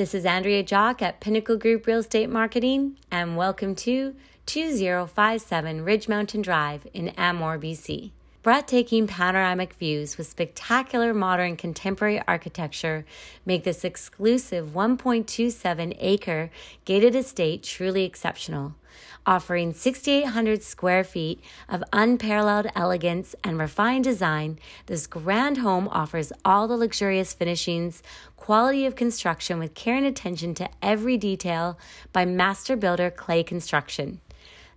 This is Andrea Jauck at Pinnacle Group Real Estate Marketing, and welcome to 2057 Ridge Mountain Drive in Anmore, BC. Breathtaking panoramic views with spectacular modern contemporary architecture make this exclusive 1.27 acre gated estate truly exceptional. Offering 6,800 square feet of unparalleled elegance and refined design, this grand home offers all the luxurious finishings, quality of construction with care and attention to every detail by master builder Clay Construction.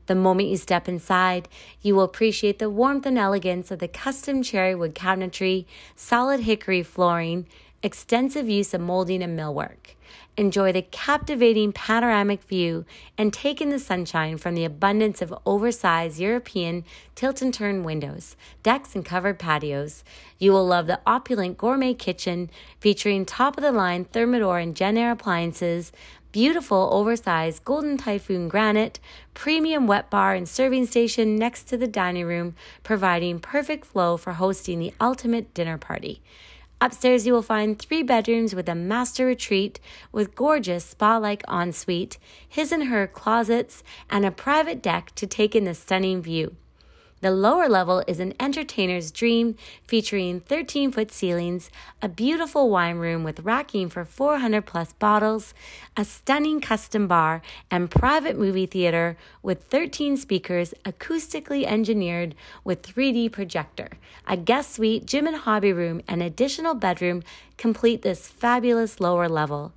The moment you step inside, you will appreciate the warmth and elegance of the custom cherry wood cabinetry, solid hickory flooring, extensive use of molding and millwork. Enjoy the captivating panoramic view and take in the sunshine from the abundance of oversized European tilt and turn windows, decks, and covered patios. You will love the opulent gourmet kitchen featuring top of the line Thermador and Jenn-Air appliances, beautiful oversized golden typhoon granite, premium wet bar and serving station next to the dining room, providing perfect flow for hosting the ultimate dinner party. Upstairs, you will find three bedrooms with a master retreat with gorgeous spa like ensuite, his and her closets, and a private deck to take in the stunning view. The lower level is an entertainer's dream featuring 13 foot ceilings, a beautiful wine room with racking for 400 plus bottles, a stunning custom bar, and private movie theater with 13 speakers acoustically engineered with 3D projector. A guest suite, gym and hobby room, and additional bedroom complete this fabulous lower level.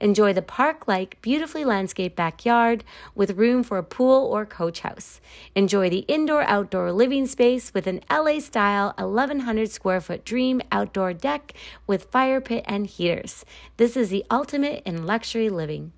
Enjoy the park like, beautifully landscaped backyard with room for a pool or coach house. Enjoy the indoor outdoor living space with an LA style 1100 square foot dream outdoor deck with fire pit and heaters. This is the ultimate in luxury living.